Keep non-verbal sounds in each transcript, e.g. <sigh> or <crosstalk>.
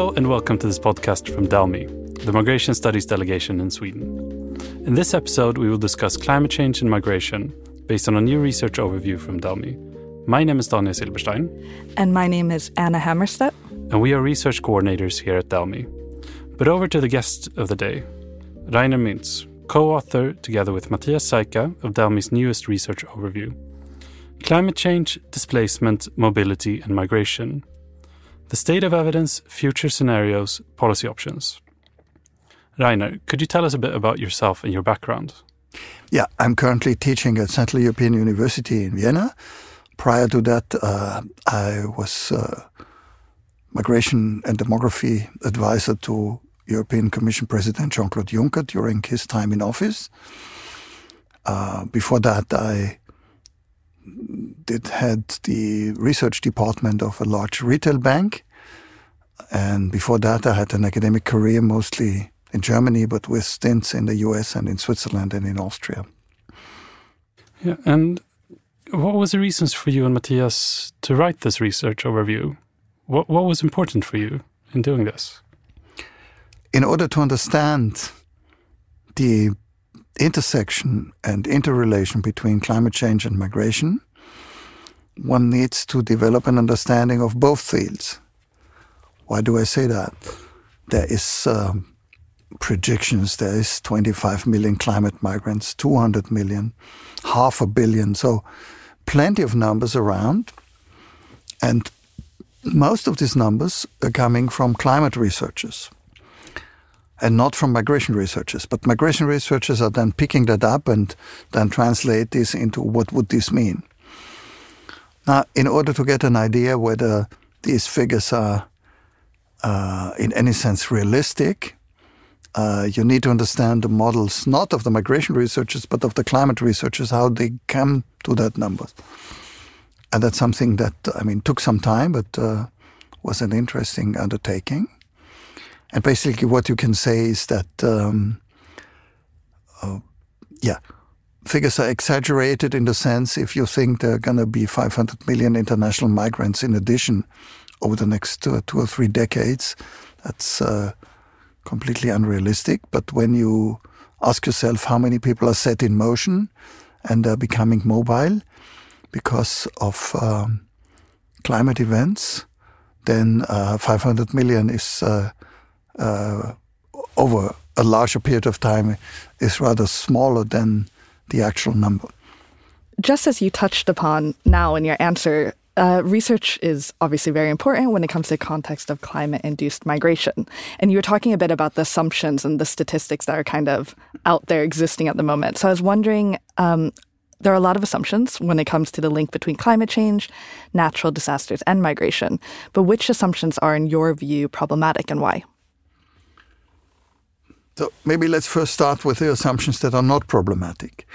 Hello and welcome to this podcast from Delmi, the Migration Studies Delegation in Sweden. In this episode, we will discuss climate change and migration based on a new research overview from Delmi. My name is Daniel Silberstein. And my name is Anna Hammerstedt. And we are research coordinators here at Delmi. But over to the guest of the day, Rainer Munz, co author together with Matthias Czaika of Delmi's newest research overview Climate Change, Displacement, Mobility, and Migration the state of evidence, future scenarios, policy options. Rainer, could you tell us a bit about yourself and your background? Yeah, I'm currently teaching at Central European University in Vienna. Prior to that, uh, I was uh, migration and demography advisor to European Commission President Jean Claude Juncker during his time in office. Uh, before that, I did had the research department of a large retail bank. And before that, I had an academic career mostly in Germany, but with stints in the US and in Switzerland and in Austria. Yeah, and what was the reasons for you and Matthias to write this research overview? What, what was important for you in doing this? In order to understand the intersection and interrelation between climate change and migration, one needs to develop an understanding of both fields. Why do I say that? There is um, projections. There is 25 million climate migrants, 200 million, half a billion. So plenty of numbers around, and most of these numbers are coming from climate researchers and not from migration researchers. But migration researchers are then picking that up and then translate this into what would this mean. Now, in order to get an idea whether these figures are uh, in any sense realistic, uh, you need to understand the models not of the migration researchers but of the climate researchers, how they come to that number. And that's something that I mean took some time, but uh, was an interesting undertaking. And basically, what you can say is that, um, uh, yeah, figures are exaggerated in the sense if you think there are going to be 500 million international migrants in addition over the next two, two or three decades, that's uh, completely unrealistic. But when you ask yourself how many people are set in motion and are becoming mobile because of um, climate events, then uh, 500 million is uh, uh, over a larger period of time is rather smaller than the actual number. Just as you touched upon now in your answer, uh, research is obviously very important when it comes to the context of climate induced migration. And you were talking a bit about the assumptions and the statistics that are kind of out there existing at the moment. So I was wondering um, there are a lot of assumptions when it comes to the link between climate change, natural disasters, and migration. But which assumptions are, in your view, problematic and why? So maybe let's first start with the assumptions that are not problematic.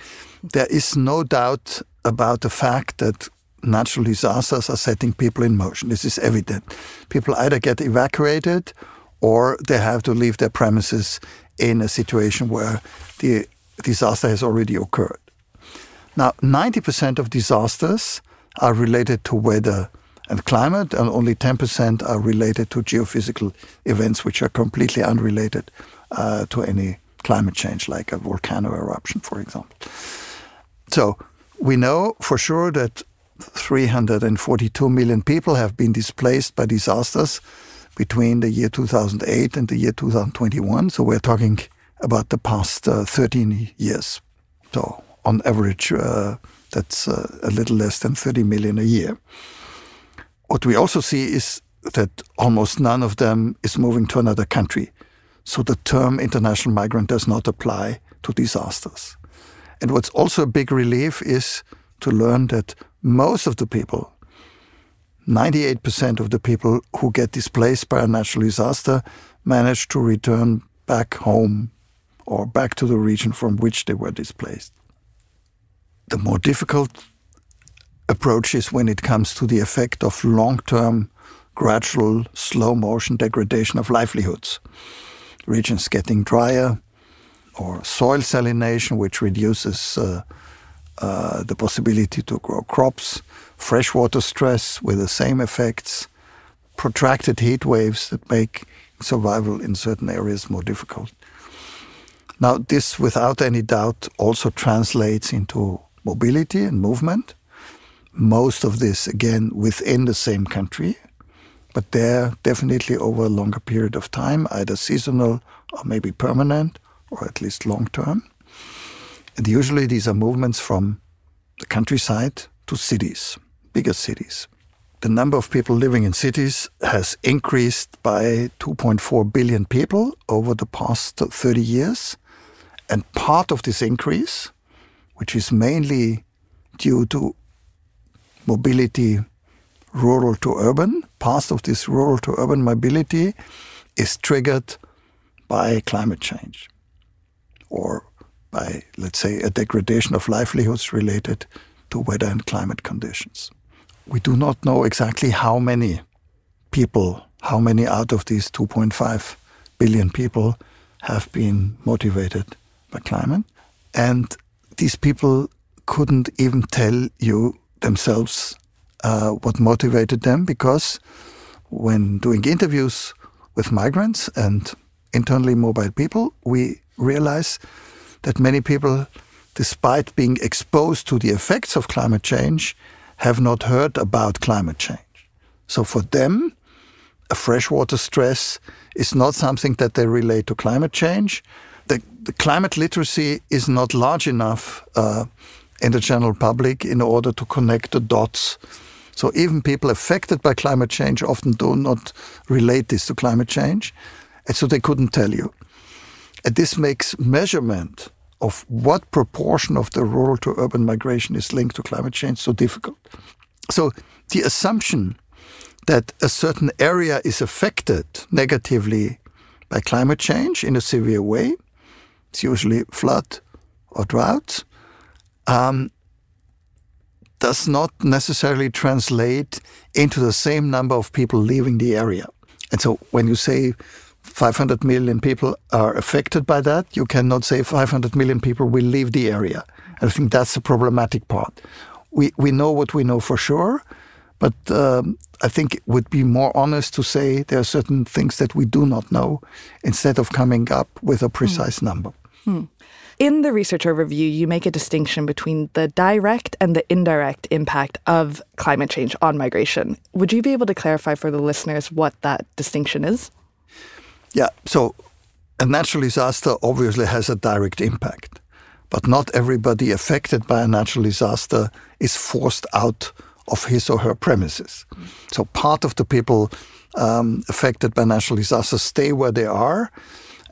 There is no doubt about the fact that natural disasters are setting people in motion. This is evident. People either get evacuated or they have to leave their premises in a situation where the disaster has already occurred. Now, 90% of disasters are related to weather and climate, and only 10% are related to geophysical events, which are completely unrelated uh, to any climate change, like a volcano eruption, for example. So we know for sure that 342 million people have been displaced by disasters between the year 2008 and the year 2021. So we're talking about the past uh, 13 years. So on average, uh, that's uh, a little less than 30 million a year. What we also see is that almost none of them is moving to another country. So the term international migrant does not apply to disasters. And what's also a big relief is to learn that most of the people, 98% of the people who get displaced by a natural disaster, manage to return back home or back to the region from which they were displaced. The more difficult approach is when it comes to the effect of long term, gradual, slow motion degradation of livelihoods regions getting drier, or soil salination, which reduces uh, uh, the possibility to grow crops, freshwater stress with the same effects, protracted heat waves that make survival in certain areas more difficult. Now, this, without any doubt, also translates into mobility and movement. Most of this, again, within the same country, but they're definitely over a longer period of time, either seasonal or maybe permanent, or at least long term. And usually these are movements from the countryside to cities, bigger cities. The number of people living in cities has increased by 2.4 billion people over the past 30 years. And part of this increase, which is mainly due to mobility rural to urban, part of this rural to urban mobility is triggered by climate change or by, let's say, a degradation of livelihoods related to weather and climate conditions. We do not know exactly how many people, how many out of these 2.5 billion people have been motivated by climate. And these people couldn't even tell you themselves uh, what motivated them because when doing interviews with migrants and internally mobile people, we realize that many people, despite being exposed to the effects of climate change, have not heard about climate change. So for them, a freshwater stress is not something that they relate to climate change. The, the climate literacy is not large enough uh, in the general public in order to connect the dots. So even people affected by climate change often do not relate this to climate change. And so they couldn't tell you. And this makes measurement of what proportion of the rural to urban migration is linked to climate change so difficult. So the assumption that a certain area is affected negatively by climate change in a severe way, it's usually flood or drought, um, does not necessarily translate into the same number of people leaving the area. And so when you say 500 million people are affected by that, you cannot say 500 million people will leave the area. I think that's the problematic part. We, we know what we know for sure, but um, I think it would be more honest to say there are certain things that we do not know instead of coming up with a precise mm. number. Mm. In the research overview, you make a distinction between the direct and the indirect impact of climate change on migration. Would you be able to clarify for the listeners what that distinction is? Yeah, so a natural disaster obviously has a direct impact, but not everybody affected by a natural disaster is forced out of his or her premises. So part of the people um, affected by natural disasters stay where they are,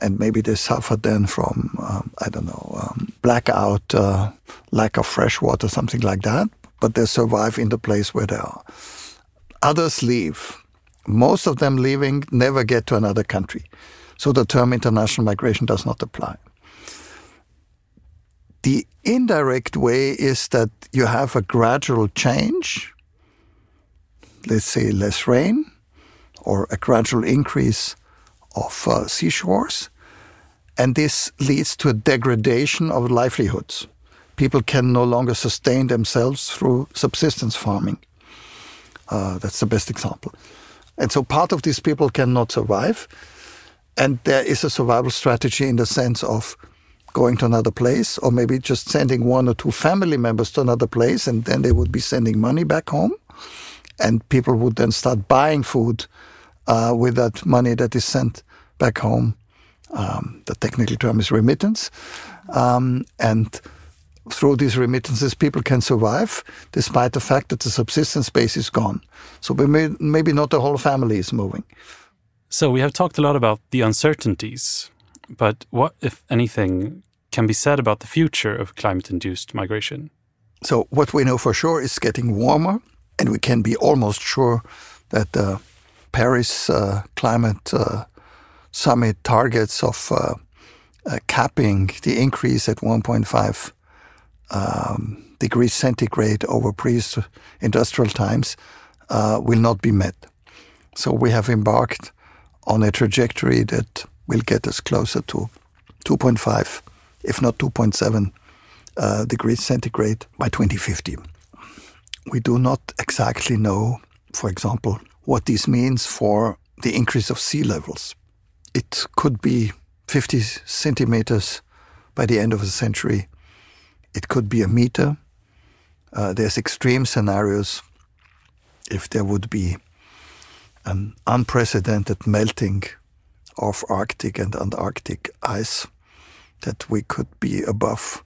and maybe they suffer then from, um, I don't know, um, blackout, uh, lack of fresh water, something like that, but they survive in the place where they are. Others leave most of them leaving never get to another country. So the term international migration does not apply. The indirect way is that you have a gradual change, let's say less rain, or a gradual increase of uh, seashores, and this leads to a degradation of livelihoods. People can no longer sustain themselves through subsistence farming. Uh, that's the best example. And so part of these people cannot survive. And there is a survival strategy in the sense of going to another place or maybe just sending one or two family members to another place and then they would be sending money back home. And people would then start buying food uh, with that money that is sent back home. Um, the technical term is remittance. Um, and through these remittances, people can survive despite the fact that the subsistence base is gone. So maybe not the whole family is moving. So we have talked a lot about the uncertainties, but what, if anything, can be said about the future of climate induced migration? So, what we know for sure is getting warmer, and we can be almost sure that the Paris uh, climate uh, summit targets of uh, capping the increase at 1.5 um, degrees centigrade over pre-industrial times will not be met. So we have embarked on a trajectory that will get us closer to 2.5, if not 2.7 uh, degrees centigrade by 2050. We do not exactly know, for example, what this means for the increase of sea levels. It could be 50 centimeters by the end of the century. It could be a meter. Uh, there's extreme scenarios if there would be an unprecedented melting of Arctic and Antarctic ice that we could be above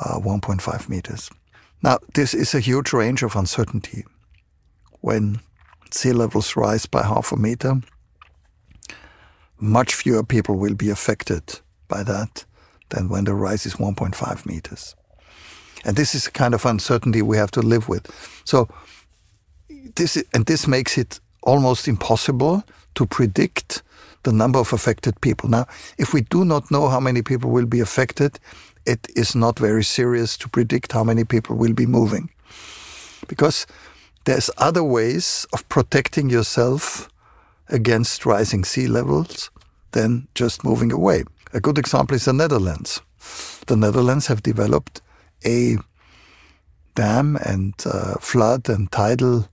uh, 1.5 meters. Now, this is a huge range of uncertainty. When sea levels rise by half a meter, much fewer people will be affected by that than when the rise is 1.5 meters. And this is a kind of uncertainty we have to live with. So this and this makes it almost impossible to predict the number of affected people. Now, if we do not know how many people will be affected, it is not very serious to predict how many people will be moving. Because there's other ways of protecting yourself against rising sea levels than just moving away. A good example is the Netherlands. The Netherlands have developed a dam and uh, flood and tidal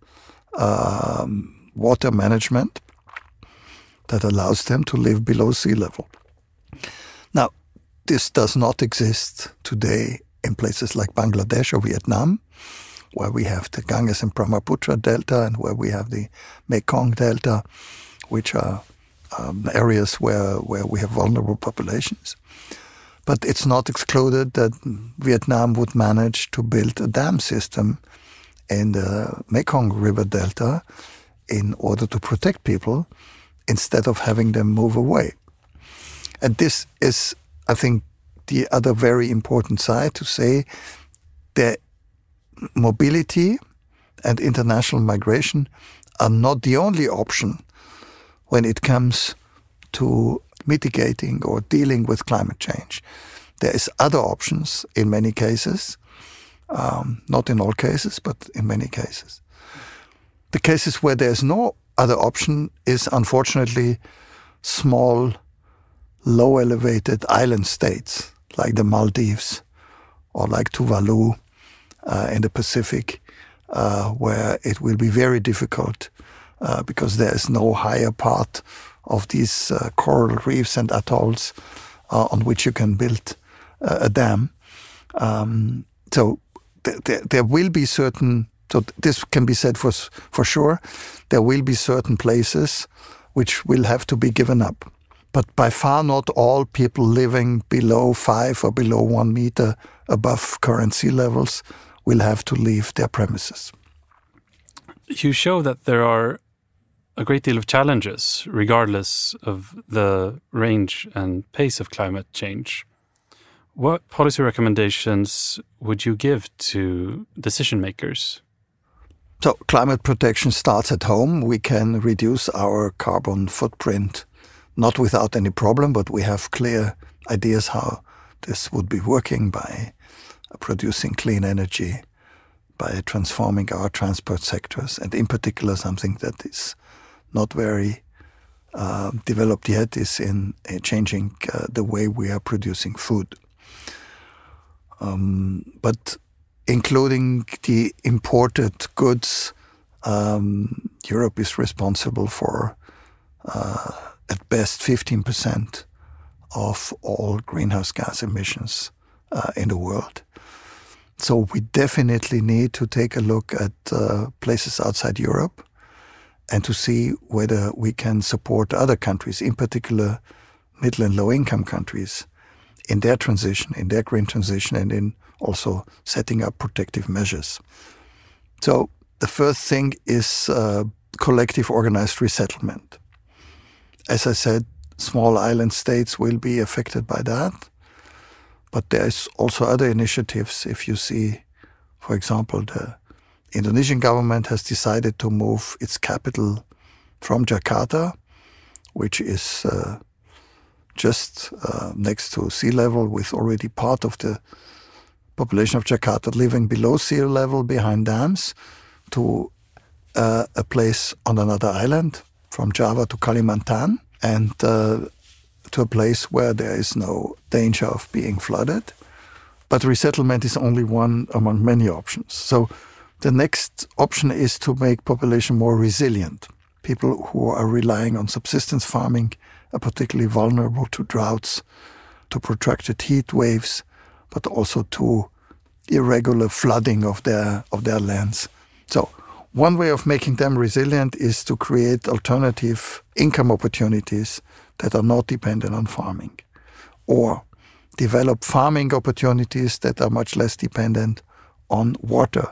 um, water management that allows them to live below sea level. Now, this does not exist today in places like Bangladesh or Vietnam, where we have the Ganges and Brahmaputra Delta and where we have the Mekong Delta, which are um, areas where, where we have vulnerable populations. But it's not excluded that Vietnam would manage to build a dam system in the Mekong River Delta in order to protect people instead of having them move away. And this is, I think, the other very important side to say that mobility and international migration are not the only option when it comes to mitigating or dealing with climate change. There is other options in many cases, um, not in all cases, but in many cases. The cases where there's no other option is unfortunately small, low elevated island states like the Maldives or like Tuvalu uh, in the Pacific, uh, where it will be very difficult uh, because there is no higher part of these uh, coral reefs and atolls uh, on which you can build uh, a dam. Um, so th- th- there will be certain so this can be said for for sure. There will be certain places which will have to be given up, but by far not all people living below five or below one meter above current sea levels will have to leave their premises. You show that there are a great deal of challenges, regardless of the range and pace of climate change. What policy recommendations would you give to decision makers so climate protection starts at home. We can reduce our carbon footprint, not without any problem, but we have clear ideas how this would be working by producing clean energy, by transforming our transport sectors, and in particular, something that is not very uh, developed yet is in uh, changing uh, the way we are producing food. Um, but including the imported goods, um, Europe is responsible for uh, at best 15% of all greenhouse gas emissions uh, in the world. So we definitely need to take a look at uh, places outside Europe and to see whether we can support other countries, in particular middle and low income countries, in their transition, in their green transition, and in also setting up protective measures. So the first thing is uh, collective organized resettlement. As I said, small island states will be affected by that. But there's also other initiatives. If you see, for example, the Indonesian government has decided to move its capital from Jakarta, which is uh, just uh, next to sea level, with already part of the population of Jakarta living below sea level behind dams, to uh, a place on another island, from Java to Kalimantan, and uh, to a place where there is no danger of being flooded. But resettlement is only one among many options. So the next option is to make population more resilient. people who are relying on subsistence farming are particularly vulnerable to droughts, to protracted heat waves, but also to irregular flooding of their of their lands. So one way of making them resilient is to create alternative income opportunities that are not dependent on farming, or develop farming opportunities that are much less dependent on water,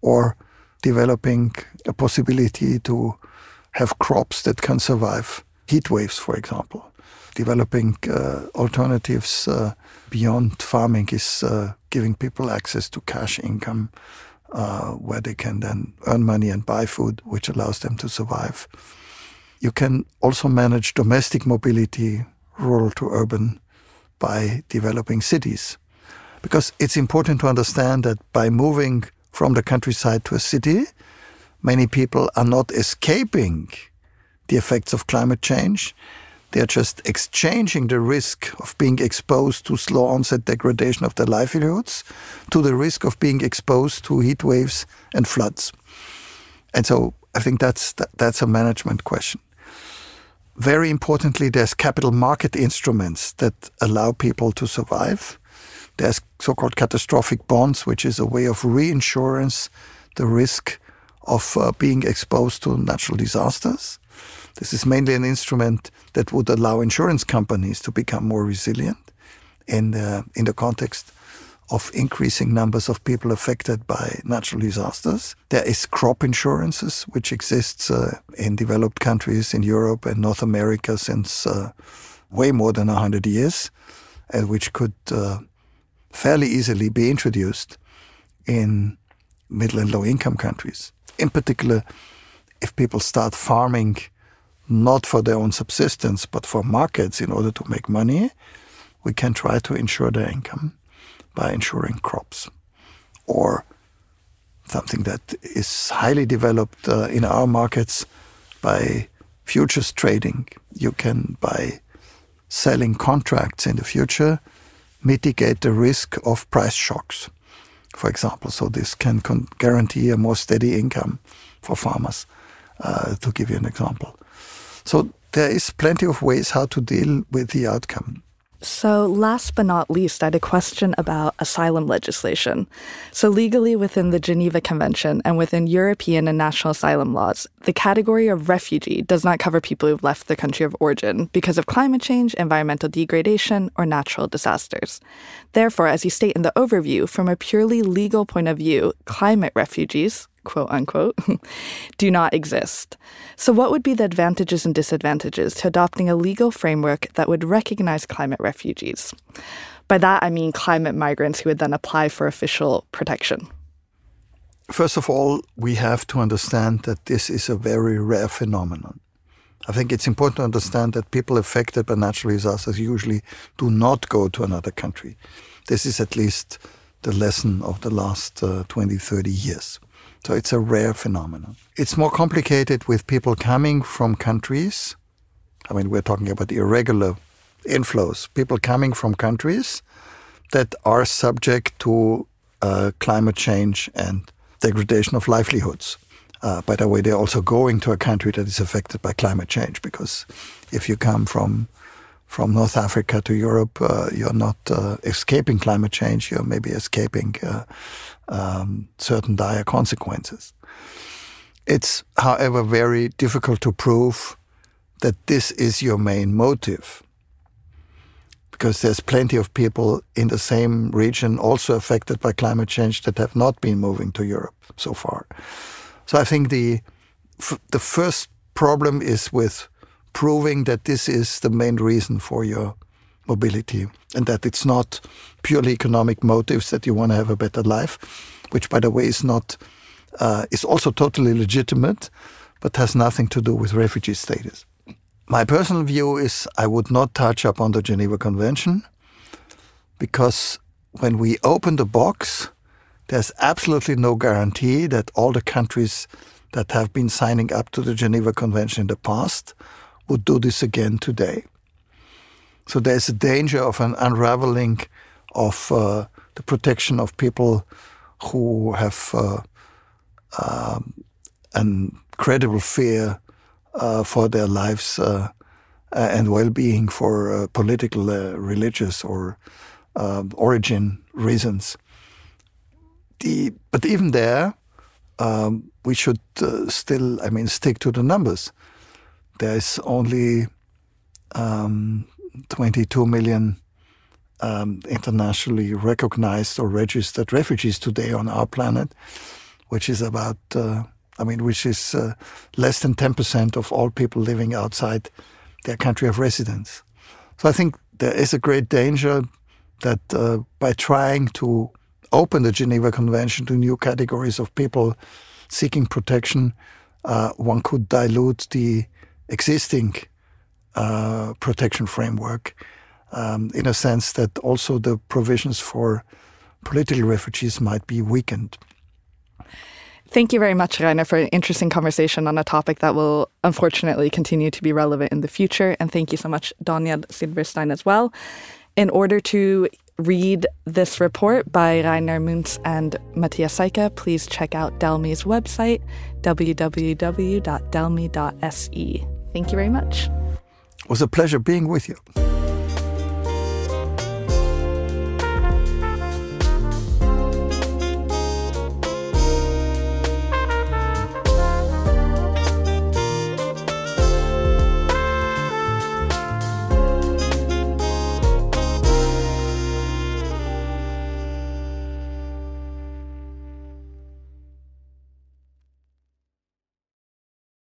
or developing a possibility to have crops that can survive heat waves, for example. Developing uh, alternatives uh, beyond farming is uh, giving people access to cash income uh, where they can then earn money and buy food, which allows them to survive. You can also manage domestic mobility, rural to urban, by developing cities. Because it's important to understand that by moving from the countryside to a city, many people are not escaping the effects of climate change. They are just exchanging the risk of being exposed to slow onset degradation of their livelihoods to the risk of being exposed to heat waves and floods. And so I think that's, that, that's a management question. Very importantly, there's capital market instruments that allow people to survive. There's so called catastrophic bonds, which is a way of reinsurance the risk of uh, being exposed to natural disasters. This is mainly an instrument that would allow insurance companies to become more resilient in the, in the context of increasing numbers of people affected by natural disasters. There is crop insurances, which exists uh, in developed countries in Europe and North America since uh, way more than 100 years, and which could uh, fairly easily be introduced in middle and low income countries. In particular, if people start farming not for their own subsistence, but for markets in order to make money, we can try to ensure their income by insuring crops. Or something that is highly developed uh, in our markets by futures trading. You can, by selling contracts in the future, mitigate the risk of price shocks, for example. So this can guarantee a more steady income for farmers, uh, to give you an example. So there is plenty of ways how to deal with the outcome. So, last but not least, I had a question about asylum legislation. So, legally within the Geneva Convention and within European and national asylum laws, the category of refugee does not cover people who've left the country of origin because of climate change, environmental degradation, or natural disasters. Therefore, as you state in the overview, from a purely legal point of view, climate refugees, quote unquote, <laughs> do not exist. So, what would be the advantages and disadvantages to adopting a legal framework that would recognize climate refugees? By that, I mean climate migrants who would then apply for official protection. First of all, we have to understand that this is a very rare phenomenon. I think it's important to understand that people affected by natural disasters usually do not go to another country. This is at least the lesson of the last uh, 20, 30 years. So it's a rare phenomenon. It's more complicated with people coming from countries. I mean, we're talking about irregular inflows, people coming from countries that are subject to uh, climate change and degradation of livelihoods. Uh, by the way, they're also going to a country that is affected by climate change because if you come from from North Africa to Europe, uh, you're not uh, escaping climate change. You're maybe escaping uh, um, certain dire consequences. It's, however, very difficult to prove that this is your main motive because there's plenty of people in the same region also affected by climate change that have not been moving to Europe so far. So I think the the first problem is with proving that this is the main reason for your mobility and that it's not purely economic motives that you want to have a better life, which, by the way, is not uh, is also totally legitimate, but has nothing to do with refugee status. My personal view is I would not touch upon the Geneva Convention because when we open the box, there's absolutely no guarantee that all the countries that have been signing up to the Geneva Convention in the past would do this again today. So there's a danger of an unraveling of uh, the protection of people who have uh, um, an credible fear uh, for their lives uh, and well-being for uh, political, uh, religious, or um, origin reasons. The, but even there, um, we should still, I mean, stick to the numbers. There is only um, 22 million um, internationally recognized or registered refugees today on our planet, which is about, uh, I mean, which is uh, less than 10% of all people living outside their country of residence. So I think there is a great danger that uh, by trying to open the Geneva Convention to new categories of people seeking protection, uh, one could dilute the existing uh, protection framework um, in a sense that also the provisions for political refugees might be weakened. Thank you very much, Rainer, for an interesting conversation on a topic that will unfortunately continue to be relevant in the future. And thank you so much, Daniel Silberstein, as well. In order to read this report by Rainer Munz and Matthias Czaika, please check out Delmi's website, www.delmi.se. Thank you very much. It was a pleasure being with you.